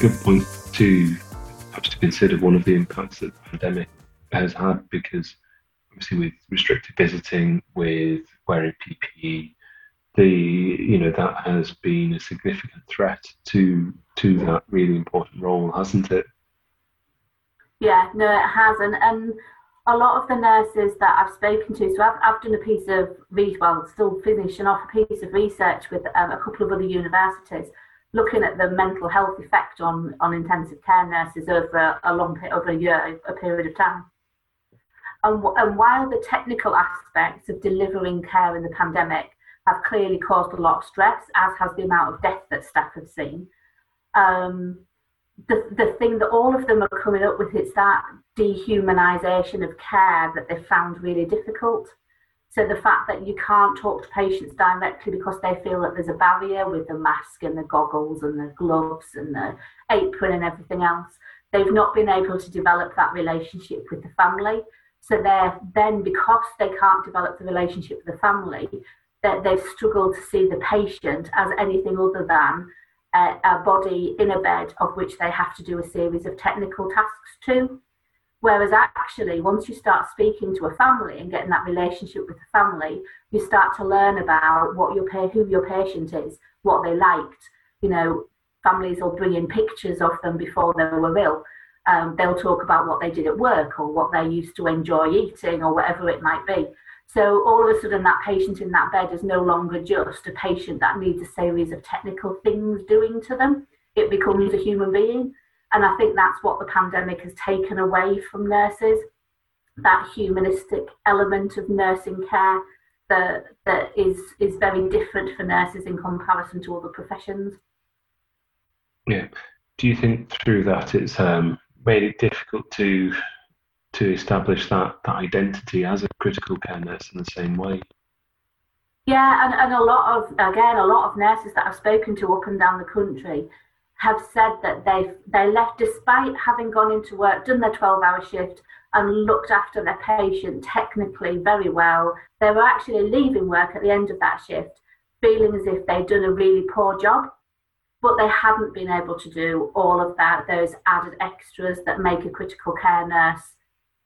good point to perhaps to consider one of the impacts that the pandemic has had because obviously with restricted visiting, with wearing PPE, the you know that has been a significant threat to to that really important role, hasn't it? Yeah, no, it has, and and a lot of the nurses that I've spoken to, so I've, I've done a piece of well, still finishing off a piece of research with um, a couple of other universities, looking at the mental health effect on on intensive care nurses over a, long over a year, a period of time. And, and while the technical aspects of delivering care in the pandemic have clearly caused a lot of stress, as has the amount of death that staff have seen. Um, the, the thing that all of them are coming up with is that dehumanization of care that they found really difficult. So the fact that you can't talk to patients directly because they feel that there's a barrier with the mask and the goggles and the gloves and the apron and everything else, they've not been able to develop that relationship with the family. So they're then because they can't develop the relationship with the family, that they've struggled to see the patient as anything other than a, a, body in a bed of which they have to do a series of technical tasks to. Whereas actually, once you start speaking to a family and getting that relationship with the family, you start to learn about what your who your patient is, what they liked. You know, families will bring in pictures of them before they were ill. Um, they'll talk about what they did at work or what they used to enjoy eating or whatever it might be. So all of a sudden, that patient in that bed is no longer just a patient that needs a series of technical things doing to them. It becomes a human being. And I think that's what the pandemic has taken away from nurses that humanistic element of nursing care that, that is, is very different for nurses in comparison to other professions. Yeah. Do you think through that it's um, made it difficult to to establish that, that identity as a critical care nurse in the same way. Yeah, and, and a lot of, again, a lot of nurses that I've spoken to up and down the country have said that they they left despite having gone into work, done their 12 hour shift, and looked after their patient technically very well. They were actually leaving work at the end of that shift feeling as if they'd done a really poor job, but they hadn't been able to do all of that, those added extras that make a critical care nurse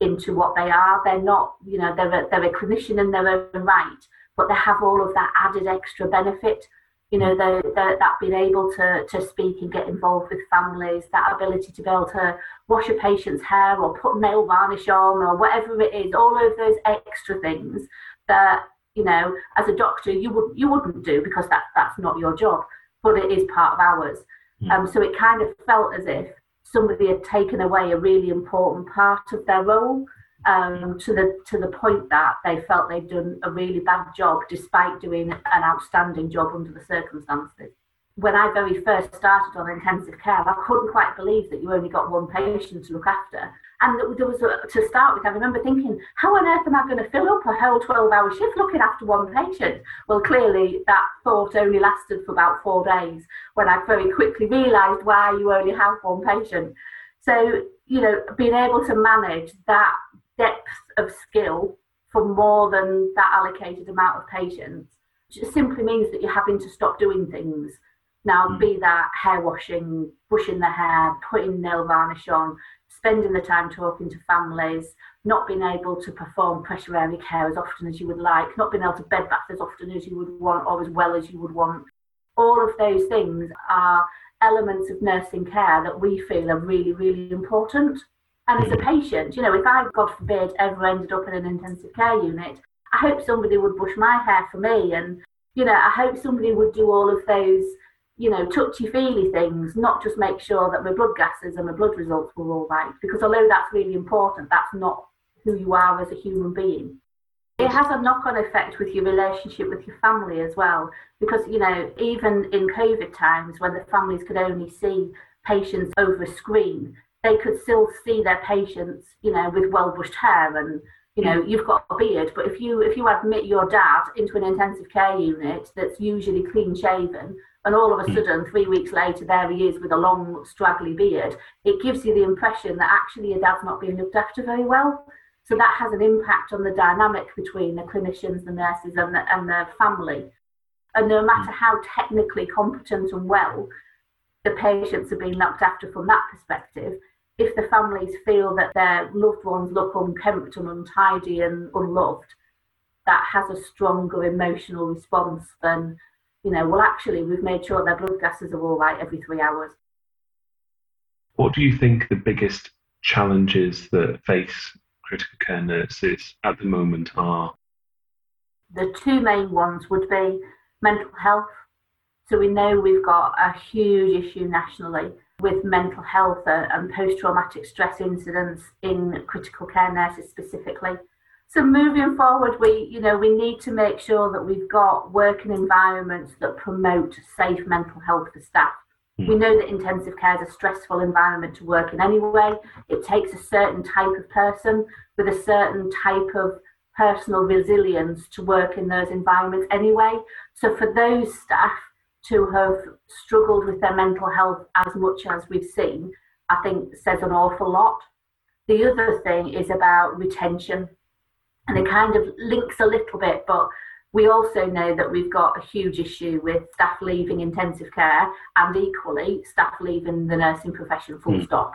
into what they are. They're not, you know, they're a, they're a clinician in their own right, but they have all of that added extra benefit. You know, that being able to, to speak and get involved with families, that ability to be able to wash a patient's hair or put nail varnish on or whatever it is, all of those extra things that, you know, as a doctor you would you wouldn't do because that that's not your job, but it is part of ours. Mm. Um, so it kind of felt as if somebody had taken away a really important part of their role um, to the to the point that they felt they'd done a really bad job despite doing an outstanding job under the circumstances when I very first started on intensive care, I couldn't quite believe that you only got one patient to look after. And there was a, to start with, I remember thinking, how on earth am I going to fill up a whole 12 hour shift looking after one patient? Well, clearly that thought only lasted for about four days when I very quickly realised why you only have one patient. So, you know, being able to manage that depth of skill for more than that allocated amount of patients simply means that you're having to stop doing things now, mm. be that hair washing, brushing the hair, putting nail varnish on, spending the time talking to families, not being able to perform pressure area care as often as you would like, not being able to bed bath as often as you would want or as well as you would want. All of those things are elements of nursing care that we feel are really, really important. And as a mm. patient, you know, if I, God forbid, ever ended up in an intensive care unit, I hope somebody would brush my hair for me. And, you know, I hope somebody would do all of those you know, touchy feely things, not just make sure that my blood gases and my blood results were all right. Because although that's really important, that's not who you are as a human being. It has a knock on effect with your relationship with your family as well. Because, you know, even in COVID times when the families could only see patients over a screen, they could still see their patients, you know, with well brushed hair and you know you've got a beard but if you if you admit your dad into an intensive care unit that's usually clean shaven and all of a hmm. sudden, three weeks later, there he is with a long, straggly beard, it gives you the impression that actually your dad's not being looked after very well. So that has an impact on the dynamic between the clinicians, the nurses, and the, and the family. And no matter hmm. how technically competent and well the patients are being looked after from that perspective. If the families feel that their loved ones look unkempt and untidy and unloved, that has a stronger emotional response than, you know, well, actually, we've made sure their blood gases are all right every three hours. What do you think the biggest challenges that face critical care nurses at the moment are? The two main ones would be mental health. So we know we've got a huge issue nationally with mental health and post traumatic stress incidents in critical care nurses specifically. So moving forward, we you know we need to make sure that we've got working environments that promote safe mental health for staff. Mm. We know that intensive care is a stressful environment to work in anyway. It takes a certain type of person with a certain type of personal resilience to work in those environments anyway. So for those staff to have struggled with their mental health as much as we've seen, I think says an awful lot. The other thing is about retention. And it kind of links a little bit, but we also know that we've got a huge issue with staff leaving intensive care and equally staff leaving the nursing profession full mm. stop.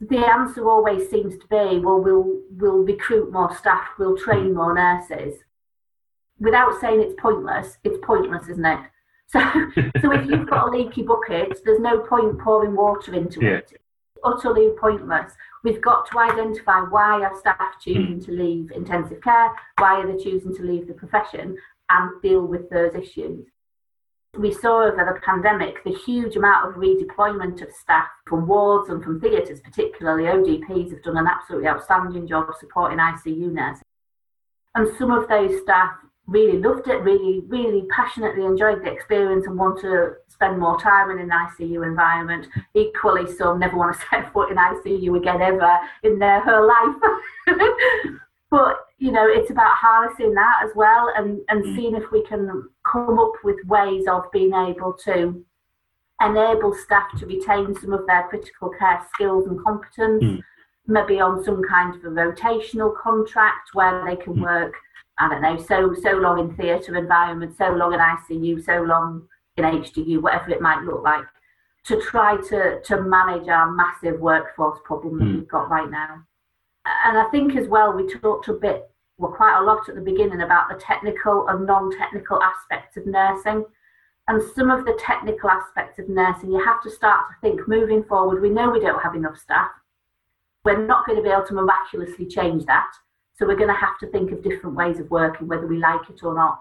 The answer always seems to be, well, we'll we'll recruit more staff, we'll train hmm. more nurses. Without saying it's pointless, it's pointless, isn't it? So, so if you've got a leaky bucket, there's no point pouring water into yeah. it. Utterly pointless. We've got to identify why are staff choosing mm. to leave intensive care, why are they choosing to leave the profession, and deal with those issues. We saw over the pandemic the huge amount of redeployment of staff from wards and from theatres, particularly ODPs, have done an absolutely outstanding job supporting ICU nurses. And some of those staff really loved it, really, really passionately enjoyed the experience and want to spend more time in an ICU environment. Equally, some never want to set foot in ICU again ever in their whole life. but you know, it's about harnessing that as well and, and mm. seeing if we can come up with ways of being able to enable staff to retain some of their critical care skills and competence, mm. maybe on some kind of a rotational contract where they can mm. work I don't know, so so long in theatre environment, so long in ICU, so long in HDU, whatever it might look like, to try to to manage our massive workforce problem that mm. we've got right now. And I think as well, we talked a bit, well, quite a lot at the beginning about the technical and non-technical aspects of nursing. And some of the technical aspects of nursing, you have to start to think moving forward. We know we don't have enough staff. We're not going to be able to miraculously change that so we're going to have to think of different ways of working, whether we like it or not.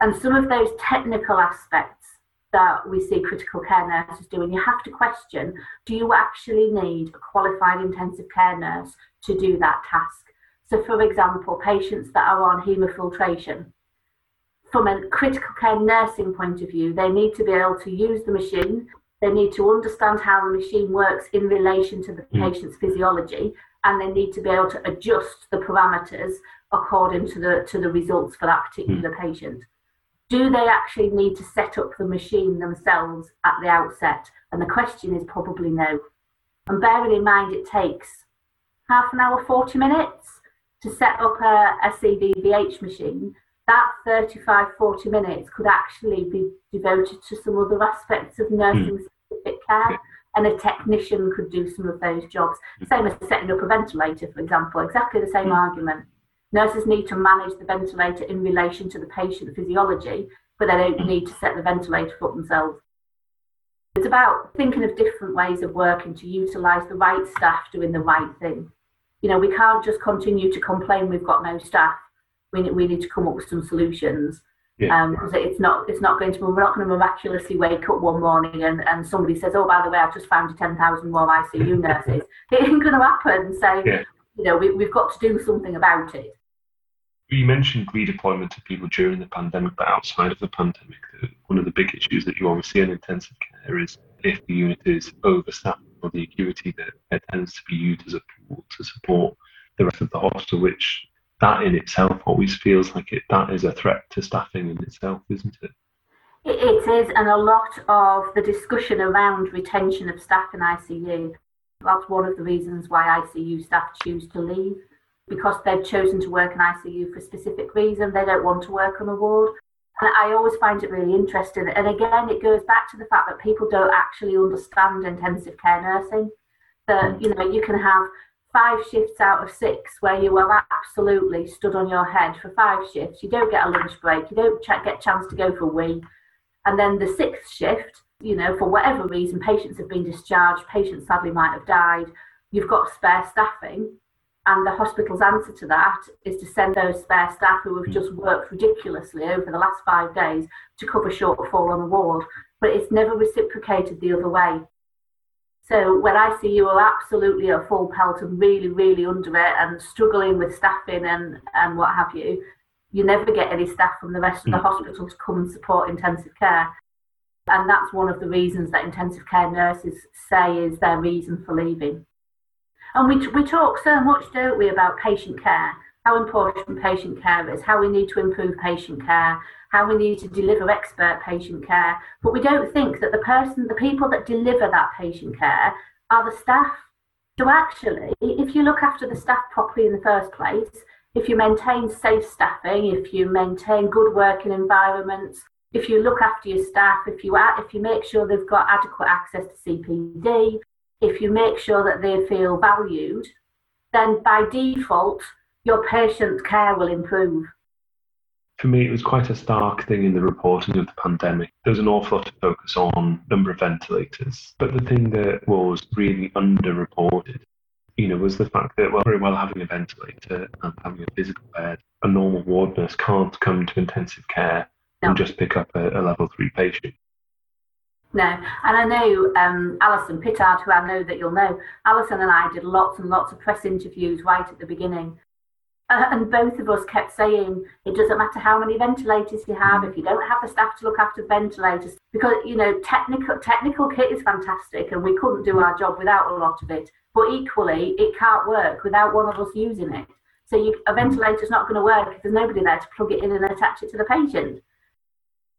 And some of those technical aspects that we see critical care nurses doing, you have to question do you actually need a qualified intensive care nurse to do that task? So, for example, patients that are on hemofiltration, from a critical care nursing point of view, they need to be able to use the machine. They need to understand how the machine works in relation to the mm. patient's physiology and they need to be able to adjust the parameters according to the to the results for that particular mm. patient. Do they actually need to set up the machine themselves at the outset? And the question is probably no. And bearing in mind it takes half an hour, 40 minutes to set up a, a CVVH machine, that 35, 40 minutes could actually be devoted to some other aspects of nursing specific care and a technician could do some of those jobs. Same as setting up a ventilator, for example, exactly the same mm. argument. Nurses need to manage the ventilator in relation to the patient physiology, but they don't need to set the ventilator up themselves. It's about thinking of different ways of working to utilise the right staff doing the right thing. You know, we can't just continue to complain we've got no staff. We, we need to come up with some solutions yeah. Um, it's not it's not going to we're not going to miraculously wake up one morning and, and somebody says, oh by the way, I've just found ten thousand more ICU nurses. it ain't going to happen. So yeah. you know we, we've got to do something about it. You mentioned redeployment of people during the pandemic, but outside of the pandemic, one of the big issues that you always see in intensive care is if the unit is overstaffed or the acuity that it tends to be used as a pool to support the rest of the hospital, which that in itself always feels like it that is a threat to staffing in itself, isn't it? It is, and a lot of the discussion around retention of staff in ICU. That's one of the reasons why ICU staff choose to leave because they've chosen to work in ICU for a specific reason. They don't want to work on a ward. And I always find it really interesting. And again, it goes back to the fact that people don't actually understand intensive care nursing. That, hmm. you know, you can have five shifts out of six where you are absolutely stood on your head for five shifts. You don't get a lunch break. You don't get a chance to go for a wee. And then the sixth shift, you know, for whatever reason, patients have been discharged, patients sadly might have died, you've got spare staffing. And the hospital's answer to that is to send those spare staff who have hmm. just worked ridiculously over the last five days to cover shortfall on a ward. But it's never reciprocated the other way. So when ICU are absolutely at full pelt and really, really under it and struggling with staffing and, and what have you, you never get any staff from the rest of the mm. hospital to come and support intensive care. And that's one of the reasons that intensive care nurses say is their reason for leaving. And we, we talk so much, don't we, about patient care, how important patient care is, how we need to improve patient care, how we need to deliver expert patient care. But we don't think that the person, the people that deliver that patient care are the staff. So actually, if you look after the staff properly in the first place, if you maintain safe staffing, if you maintain good working environments, if you look after your staff, if you if you make sure they've got adequate access to CPD, if you make sure that they feel valued, then by default your patient's care will improve. For me, it was quite a stark thing in the reporting of the pandemic. There was an awful lot of focus on number of ventilators, but the thing that was really underreported you know, was the fact that, well, very well having a ventilator and having a physical bed, a normal ward nurse can't come to intensive care no. and just pick up a, a, level three patient. No, and I know um, Alison Pittard, who I know that you'll know, Alison and I did lots and lots of press interviews right at the beginning. Uh, and both of us kept saying it doesn't matter how many ventilators you have if you don't have the staff to look after ventilators because you know technical technical kit is fantastic and we couldn't do our job without a lot of it but equally, it can't work without one of us using it. So you, a ventilator's not going to work if there's nobody there to plug it in and attach it to the patient.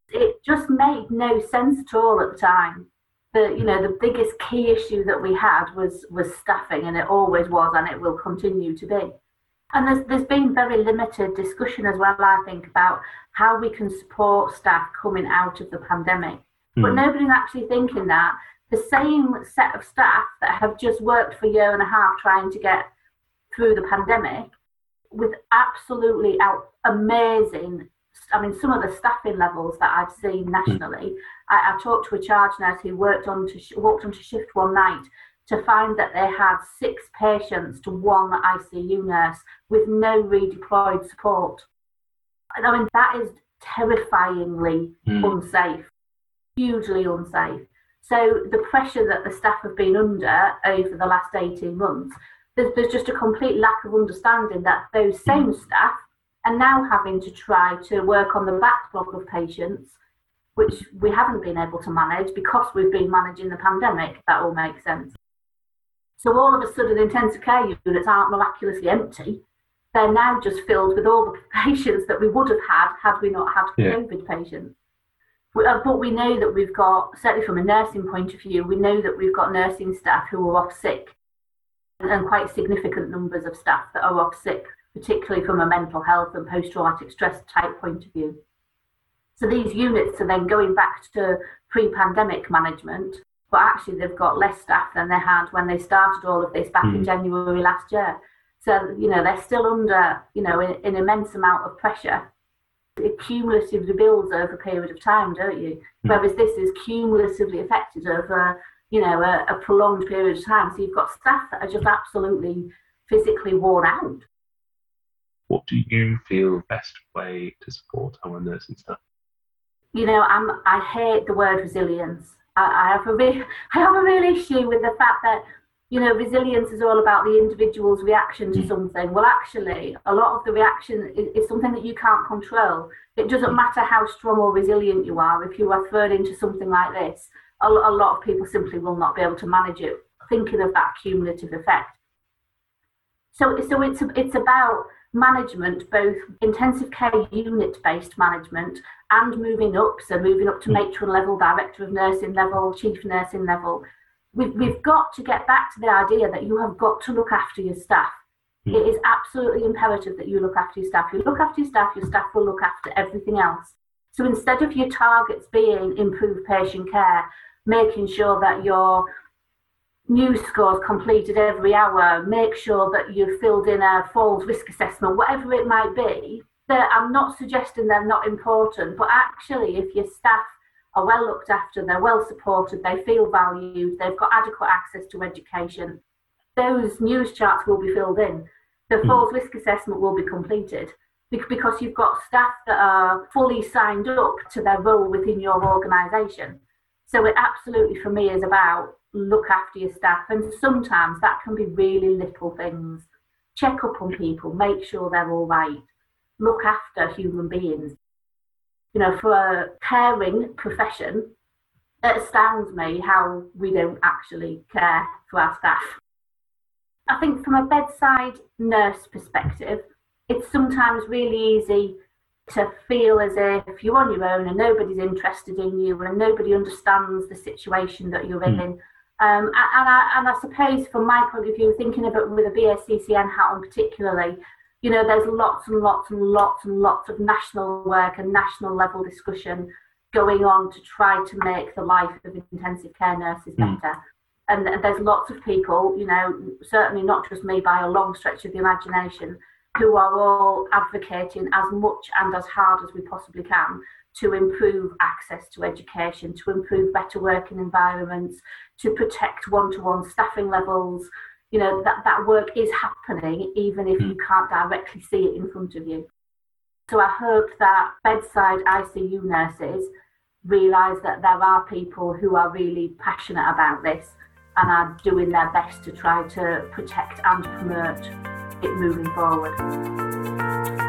It just made no sense at all at the time. The you know the biggest key issue that we had was was staffing, and it always was, and it will continue to be. And there's there's been very limited discussion as well, I think, about how we can support staff coming out of the pandemic. Mm. But hmm. nobody's actually thinking that the same set of staff that have just worked for a year and a half trying to get through the pandemic with absolutely out amazing I mean, some of the staffing levels that I've seen hmm. nationally. Mm. I, I, talked to a charge nurse who worked on to walked onto shift one night to find that they had six patients to one ICU nurse with no redeployed support. And I mean, that is terrifyingly mm. unsafe, hugely unsafe. So the pressure that the staff have been under over the last 18 months, there's, there's just a complete lack of understanding that those same staff are now having to try to work on the backlog of patients, which we haven't been able to manage because we've been managing the pandemic. That all makes sense. So all of a sudden, intensive care units aren't miraculously empty. They're now just filled with all the patients that we would have had had we not had yeah. COVID patients. Uh, but we know that we've got, certainly from a nursing point of view, we know that we've got nursing staff who are off sick and quite significant numbers of staff that are off sick, particularly from a mental health and post traumatic stress type point of view. So these units are then going back to pre pandemic management, but actually they've got less staff than they had when they started all of this back mm. in hmm. January last year. So, you know, they're still under, you know, an, an immense amount of pressure it cumulatively builds over a period of time, don't you? Mm. Whereas this is cumulatively affected over, you know, a, a, prolonged period of time. So you've got staff that are just absolutely physically worn out. What do you feel the best way to support our nursing staff? You know, I'm, I hate the word resilience. I, have a real, I have a real issue with the fact that you know, resilience is all about the individual's reaction to mm. something. Well, actually, a lot of the reaction is, is, something that you can't control. It doesn't matter how strong or resilient you are. If you are thrown into something like this, a, a lot of people simply will not be able to manage it. Thinking of that cumulative effect. So, so it's it's about management, both intensive care unit based management and moving up, so moving up to mm. matron level, director of nursing level, chief nursing level, we've, we've got to get back to the idea that you have got to look after your staff. Mm. It is absolutely imperative that you look after your staff. You look after your staff, your staff will look after everything else. So instead of your targets being improve patient care, making sure that your news scores completed every hour, make sure that you've filled in a falls risk assessment, whatever it might be, That I'm not suggesting they're not important, but actually, if your staff are well looked after, they're well supported, they feel valued, they've got adequate access to education, those news charts will be filled in. The mm. falls risk assessment will be completed because you've got staff that are fully signed up to their role within your organisation. So it absolutely, for me, is about look after your staff, and sometimes that can be really little things. Check up on people, make sure they're all right, look after human beings. You know, for a caring profession, it astounds me how we don't actually care for our staff. I think from a bedside nurse perspective, it's sometimes really easy to feel as if you're on your own and nobody's interested in you and nobody understands the situation that you're mm. in. Um, and, I, and I suppose, from my point of view, thinking of it with a BACCN hat on particularly, you know, there's lots and lots and lots and lots of national work and national level discussion going on to try to make the life of intensive care nurses mm. better. And there's lots of people, you know, certainly not just me by a long stretch of the imagination, who are all advocating as much and as hard as we possibly can to improve access to education, to improve better working environments, to protect one-to-one staffing levels. You know, that, that work is happening even if you can't directly see it in front of you. So I hope that bedside ICU nurses realise that there are people who are really passionate about this and are doing their best to try to protect and promote it moving forward.